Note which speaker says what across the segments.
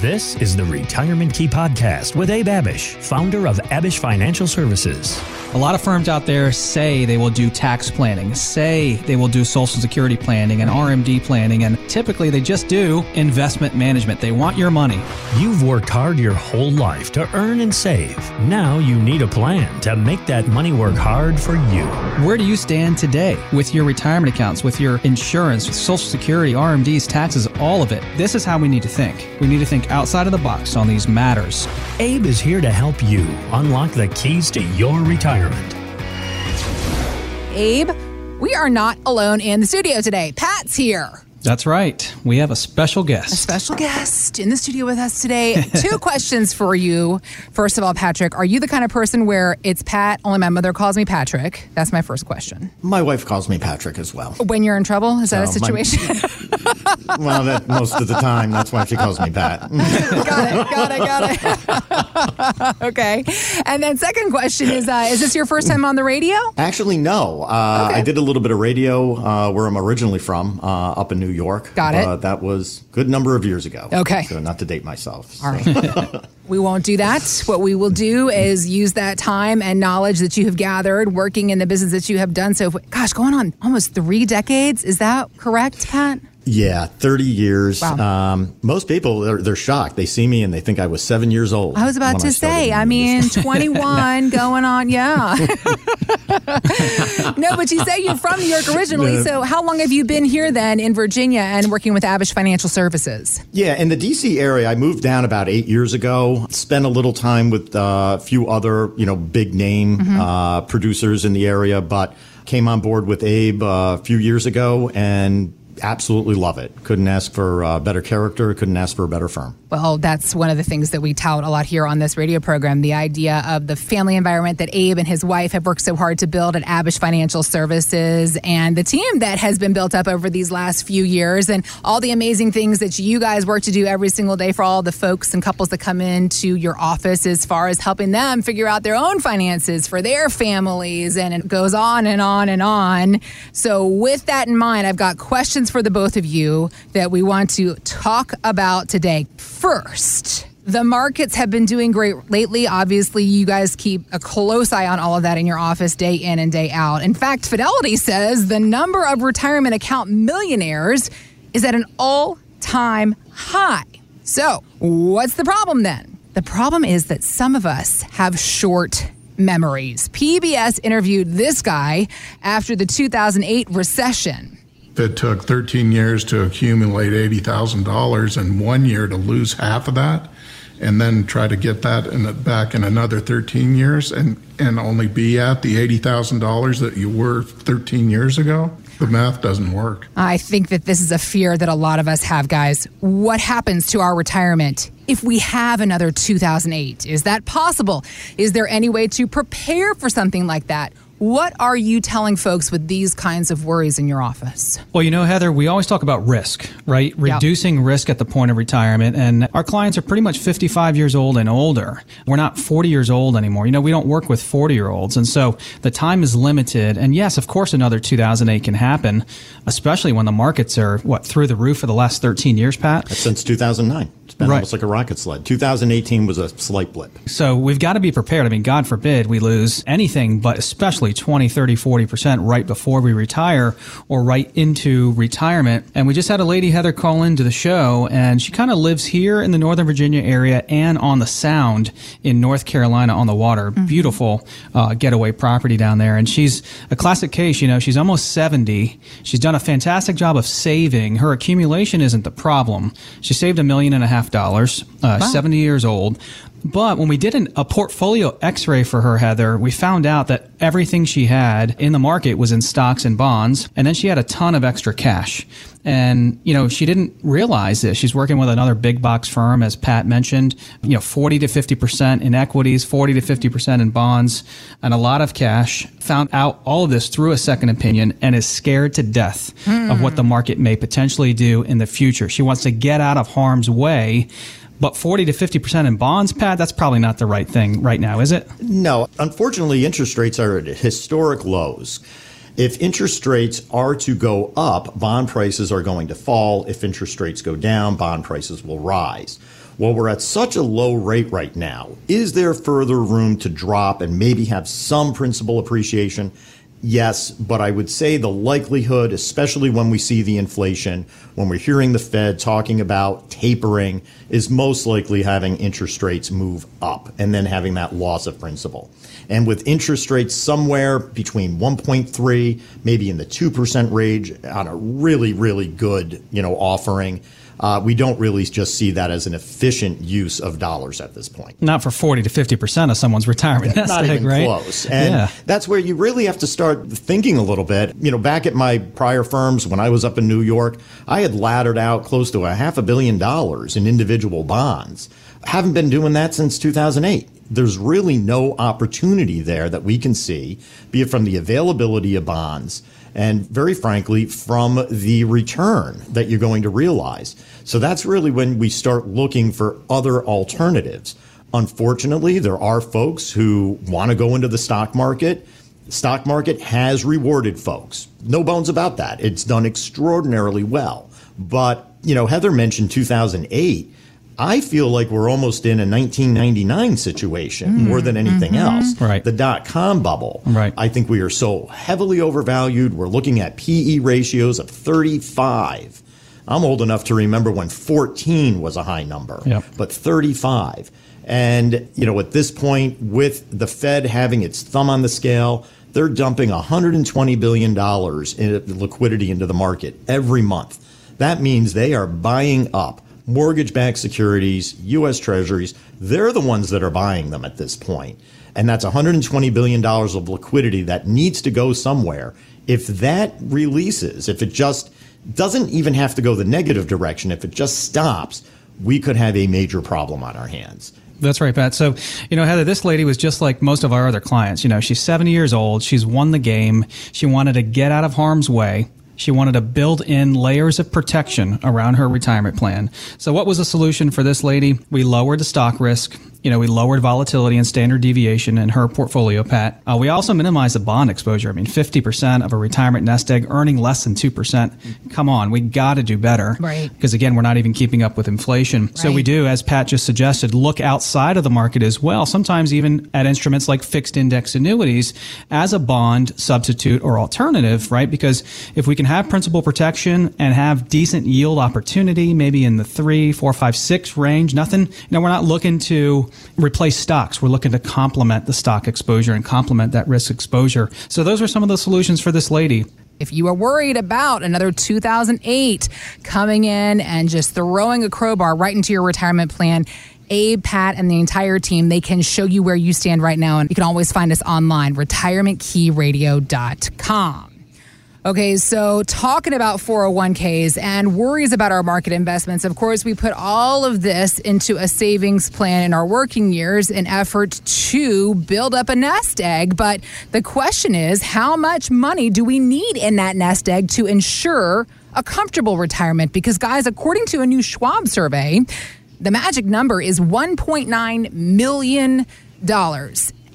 Speaker 1: This is the Retirement Key Podcast with Abe Abish, founder of Abish Financial Services.
Speaker 2: A lot of firms out there say they will do tax planning, say they will do social security planning and RMD planning, and typically they just do investment management. They want your money.
Speaker 1: You've worked hard your whole life to earn and save. Now you need a plan to make that money work hard for you.
Speaker 2: Where do you stand today with your retirement accounts, with your insurance, with social security, RMDs, taxes, all of it? This is how we need to think. We need to think outside of the box on these matters.
Speaker 1: Abe is here to help you unlock the keys to your retirement.
Speaker 3: Abe, we are not alone in the studio today. Pat's here.
Speaker 2: That's right. We have a special guest.
Speaker 3: A special guest in the studio with us today. Two questions for you. First of all, Patrick, are you the kind of person where it's Pat, only my mother calls me Patrick? That's my first question.
Speaker 4: My wife calls me Patrick as well.
Speaker 3: When you're in trouble, is that a
Speaker 4: So, my-
Speaker 3: situation?
Speaker 4: well, that, most of the time, that's why she calls me Pat.
Speaker 3: got it, got it, got it. okay. And then second question is uh, is this your first time on the radio?
Speaker 4: Actually, no. Uh,
Speaker 3: Okay.
Speaker 4: I did a little bit of radio uh, where I'm originally from, uh, up in New York.
Speaker 3: Got it.
Speaker 4: Uh, that was a good number of years ago.
Speaker 3: Okay.
Speaker 4: So not to date myself. so.
Speaker 3: All right. we won't do that. What we will do is use that time and knowledge that you have gathered working in the business that you have done. So, gosh, going on almost three decades. Is that correct, Pat?
Speaker 4: Yeah, 30 years.
Speaker 3: Wow.
Speaker 4: Um, most people, they're, they're shocked. They see me and they think I was seven years old.
Speaker 3: I was about to
Speaker 4: started
Speaker 3: say, I mean, 21 going on, yeah. no, but you say you're from New York originally. So, how long have you been here then in Virginia and working with Abish Financial Services?
Speaker 4: Yeah, in the DC area, I moved down about eight years ago. Spent a little time with uh, a few other, you know, big name
Speaker 3: Mm-hmm.
Speaker 4: uh, producers in the area, but came on board with Abe uh, a few years ago and absolutely love it. Couldn't ask for uh, better character. Couldn't ask for a better firm.
Speaker 3: Well, that's one of the things that we tout a lot here on this radio program the idea of the family environment that Abe and his wife have worked so hard to build at Abish Financial Services and the team that has been built up over these last few years and all the amazing things that you guys work to do every single day for all the folks and couples that come into your office as far as helping them figure out their own finances for their families. And it goes on and on and on. So, with that in mind, I've got questions for the both of you that we want to talk about today. First, the markets have been doing great lately. Obviously, you guys keep a close eye on all of that in your office day in and day out. In fact, Fidelity says the number of retirement account millionaires is at an all time high. So, what's the problem then? The problem is that some of us have short memories. PBS interviewed this guy after the 2008 recession.
Speaker 5: It took 13 years to accumulate $80,000 and one year to lose half of that, and then try to get that in back in another 13 years and, and only be at the $80,000 that you were 13 years ago. The math doesn't work.
Speaker 3: I think that this is a fear that a lot of us have, guys. What happens to our retirement if we have another 2008? Is that possible? Is there any way to prepare for something like that? What are you telling folks with these kinds of worries in your office?
Speaker 2: Well, you know, Heather, we always talk about risk, right? Reducing risk at the point of retirement. And our clients are pretty much 55 years old and older. We're not 40 years old anymore. You know, we don't work with 40 year olds. And so the time is limited. And yes, of course, another 2008 can happen, especially when the markets are, what, through the roof for the last 13 years, Pat?
Speaker 4: Since 2009. It's been
Speaker 2: Right.
Speaker 4: almost like a rocket sled. 2018 was a slight blip.
Speaker 2: So we've got to be prepared. I mean, God forbid we lose anything, but especially 20, 30, 40% right before we retire or right into retirement. And we just had a lady, Heather, call into the show, and she kind of lives here in the Northern Virginia area and on the Sound in North Carolina on the water. Beautiful uh, getaway property down there. And she's a classic case. You know, she's almost 70. She's done a fantastic job of saving. Her accumulation isn't the problem. She saved a million and a half dollars, uh, 70 years old. But when we did an, a portfolio x ray for her, Heather, we found out that everything she had in the market was in stocks and bonds. And then she had a ton of extra cash. And, you know, she didn't realize this. She's working with another big box firm, as Pat mentioned, you know, 40 to 50% in equities, 40 to 50% in bonds, and a lot of cash. Found out all of this through a second opinion and is scared to death of what the market may potentially do in the future. She wants to get out of harm's way. But 40 to 50% in bonds, Pat, that's probably not the right thing right now, is it?
Speaker 4: No, unfortunately, interest rates are at historic lows. If interest rates are to go up, bond prices are going to fall. If interest rates go down, bond prices will rise. Well, we're at such a low rate right now. Is there further room to drop and maybe have some principal appreciation? Yes, but I would say the likelihood, especially when we see the inflation, when we're hearing the Fed talking about tapering, is most likely having interest rates move up and then having that loss of principal. And with interest rates somewhere between 1.3, maybe in the 2% range on a really, really good, you know, offering, Uh, we don't really just see that as an efficient use of dollars at this point.
Speaker 2: Not for 40 to 50% of someone's retirement nest
Speaker 4: Not even
Speaker 2: right?
Speaker 4: close. And
Speaker 2: yeah.
Speaker 4: that's where you really have to start thinking a little bit. You know, back at my prior firms when I was up in New York, I had laddered out close to a half a billion dollars in individual bonds. Haven't been doing that since 2008 there's really no opportunity there that we can see, be it from the availability of bonds and very frankly, from the return that you're going to realize. So that's really when we start looking for other alternatives. Unfortunately, there are folks who want to go into the stock market. The stock market has rewarded folks. No bones about that. It's done extraordinarily well. But, you know, Heather mentioned 2008 I feel like we're almost in a 1999 situation mm-hmm. more than anything mm-hmm. else.
Speaker 2: Right.
Speaker 4: The dot com bubble.
Speaker 2: Right.
Speaker 4: I think we are so heavily overvalued. We're looking at PE ratios of 35. I'm old enough to remember when 14 was a high number,
Speaker 2: yep.
Speaker 4: but 35. And, you know, at this point, with the Fed having its thumb on the scale, they're dumping $120 billion in liquidity into the market every month. That means they are buying up mortgage backed securities, U.S. treasuries, they're the ones that are buying them at this point. And that's $120 billion of liquidity that needs to go somewhere. If that releases, if it just doesn't even have to go the negative direction, if it just stops, we could have a major problem on our hands.
Speaker 2: That's right, Pat. So, you know, Heather, this lady was just like most of our other clients. You know, she's 70 years old. She's won the game. She wanted to get out of harm's way. She wanted to build in layers of protection around her retirement plan. So, what was the solution for this lady? We lowered the stock risk you know, we lowered volatility and standard deviation in her portfolio, Pat. Uh, we also minimized the bond exposure. I mean, 50% of a retirement nest egg earning less than 2%. Come on, we got to do better.
Speaker 3: Right.
Speaker 2: Because again, we're not even keeping up with inflation. Right. So we do, as Pat just suggested, look outside of the market as well, sometimes even at instruments like fixed index annuities as a bond substitute or alternative, right? Because if we can have principal protection and have decent yield opportunity, maybe in the three, four, five, six range, nothing, you know, we're not looking to replace stocks. We're looking to complement the stock exposure and complement that risk exposure. So those are some of the solutions for this lady.
Speaker 3: If you are worried about another 2008 coming in and just throwing a crowbar right into your retirement plan, Abe, Pat, and the entire team, they can show you where you stand right now. And you can always find us online, retirementkeyradio.com. Okay, so talking about 401ks and worries about our market investments, of course, we put all of this into a savings plan in our working years in effort to build up a nest egg. But the question is, how much money do we need in that nest egg to ensure a comfortable retirement? Because, guys, according to a new Schwab survey, the magic number is $1.9 million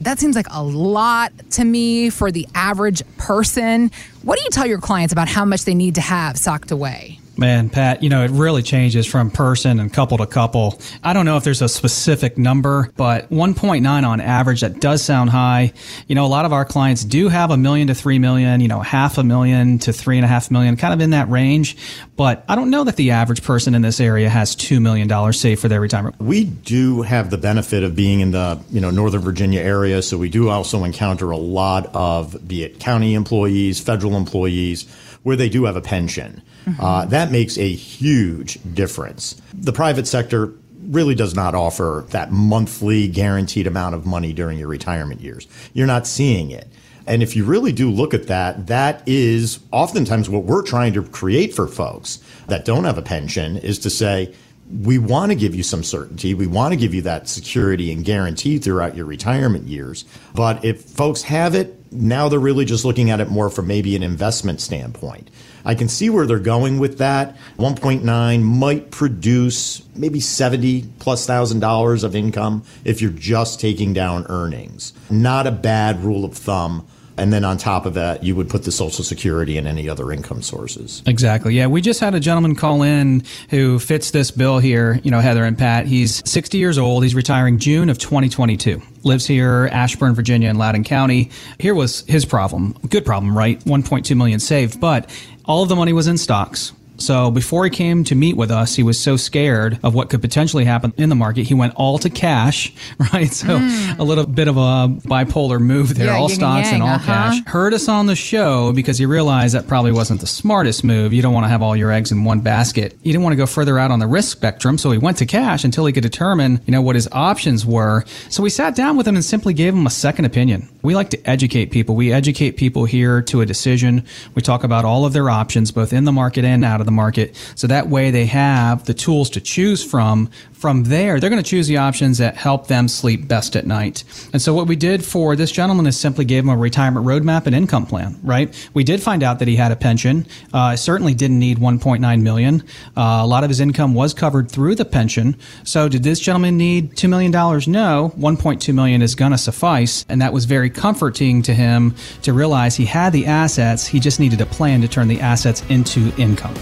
Speaker 3: that seems like a lot to me for the average person. What do you tell your clients about how much they need to have socked away?
Speaker 2: Man, Pat, you know, it really changes from person and couple to couple. I don't know if there's a specific number, but 1.9 on average, that does sound high. You know, a lot of our clients do have a million to three million, you know, half a million to three and a half million, kind of in that range. But I don't know that the average person in this area has $2 million saved for their retirement.
Speaker 4: We do have the benefit of being in the, you know, Northern Virginia area. So we do also encounter a lot of, be it county employees, federal employees, where they do have a pension. Mm-hmm. Uh, that makes a huge difference. The private sector really does not offer that monthly guaranteed amount of money during your retirement years. You're not seeing it. And if you really do look at that, that is oftentimes what we're trying to create for folks that don't have a pension is to say, we want to give you some certainty. We want to give you that security and guarantee throughout your retirement years. But if folks have it, now they're really just looking at it more from maybe an investment standpoint. I can see where they're going with that. 1.9 might produce maybe 70 plus thousand dollars of income if you're just taking down earnings. Not a bad rule of thumb And then on top of that, you would put the Social Security and any other income sources.
Speaker 2: Exactly. Yeah. We just had a gentleman call in who fits this bill here, you know, Heather and Pat. He's 60 years old. He's retiring June of 2022. Lives here, Ashburn, Virginia, in Loudoun County. Here was his problem. Good problem, right? 1.2 million saved, but all of the money was in stocks. So before he came to meet with us, he was so scared of what could potentially happen in the market. He went all to cash, right? So mm. a little bit of a bipolar move there,
Speaker 3: yeah,
Speaker 2: all stocks
Speaker 3: yang,
Speaker 2: and all
Speaker 3: uh-huh.
Speaker 2: cash. Heard us on the show because he realized that probably wasn't the smartest move. You don't want to have all your eggs in one basket. He didn't want to go further out on the risk spectrum, so he went to cash until he could determine, you know, what his options were. So we sat down with him and simply gave him a second opinion. We like to educate people. We educate people here to a decision. We talk about all of their options, both in the market and out of the market. So that way they have the tools to choose from. From there, they're going to choose the options that help them sleep best at night. And so what we did for this gentleman is simply gave him a retirement roadmap and income plan, right? We did find out that he had a pension. Uh, certainly didn't need 1.9 million. Uh, a lot of his income was covered through the pension. So did this gentleman need $2 million? No. 1.2 million is going to suffice. And that was very comforting to him to realize he had the assets. He just needed a plan to turn the assets into income.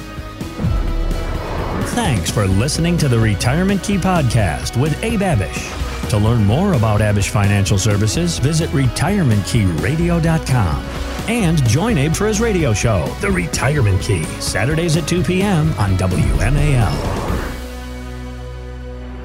Speaker 1: Thanks for listening to the Retirement Key Podcast with Abe Abish. To learn more about Abish Financial Services, visit retirementkeyradio.com and join Abe for his radio show, The Retirement Key, Saturdays at 2 p.m. on WMAL.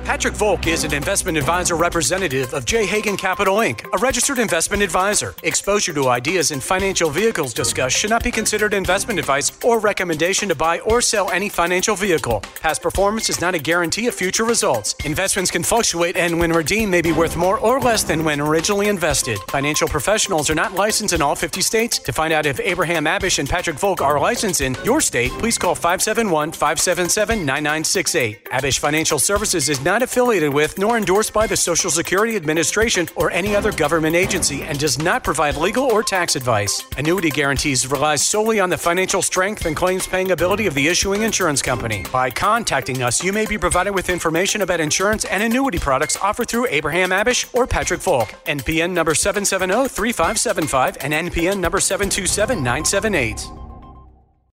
Speaker 6: Patrick Volk is an investment advisor representative of J. Hagan Capital Inc., a registered investment advisor. Exposure to ideas in financial vehicles discussed should not be considered investment advice or recommendation to buy or sell any financial vehicle. Past performance is not a guarantee of future results. Investments can fluctuate and when redeemed may be worth more or less than when originally invested. Financial professionals are not licensed in all 50 states. To find out if Abraham Abish and Patrick Volk are licensed in your state, please call 571 577 9968. Abish Financial Services is not affiliated with nor endorsed by the Social Security Administration or any other government agency and does not provide legal or tax advice. Annuity guarantees rely solely on the financial strength and claims paying ability of the issuing insurance company. By contacting us, you may be provided with information about insurance and annuity products offered through Abraham Abish or Patrick Volk. NPN number 770 3575 and NPN number 727 978.